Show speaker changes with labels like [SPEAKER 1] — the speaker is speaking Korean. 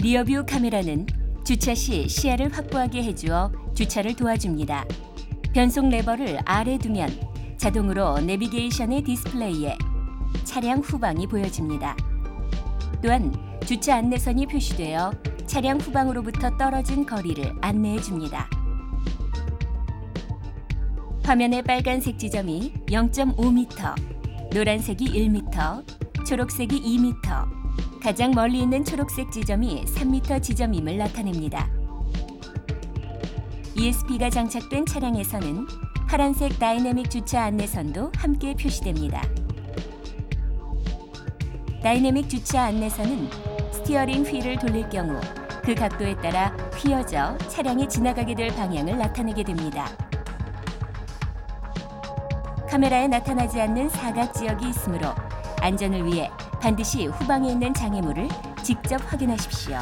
[SPEAKER 1] rear view 카메라는 주차 시 시야를 확보하게 해주어 주차를 도와줍니다. 변속 레버를 R에 두면 자동으로 내비게이션의 디스플레이에 차량 후방이 보여집니다. 또한 주차 안내선이 표시되어 차량 후방으로부터 떨어진 거리를 안내해 줍니다. 화면의 빨간색 지점이 0.5m, 노란색이 1m, 초록색이 2m, 가장 멀리 있는 초록색 지점이 3m 지점임을 나타냅니다. ESP가 장착된 차량에서는 파란색 다이내믹 주차 안내선도 함께 표시됩니다. 다이내믹 주차 안내선은 steering wheel을 돌릴 경우 그 각도에 따라 휘어져 차량이 지나가게 될 방향을 나타내게 됩니다. 카메라에 나타나지 않는 사각 지역이 있으므로 안전을 위해 반드시 후방에 있는 장애물을 직접 확인하십시오.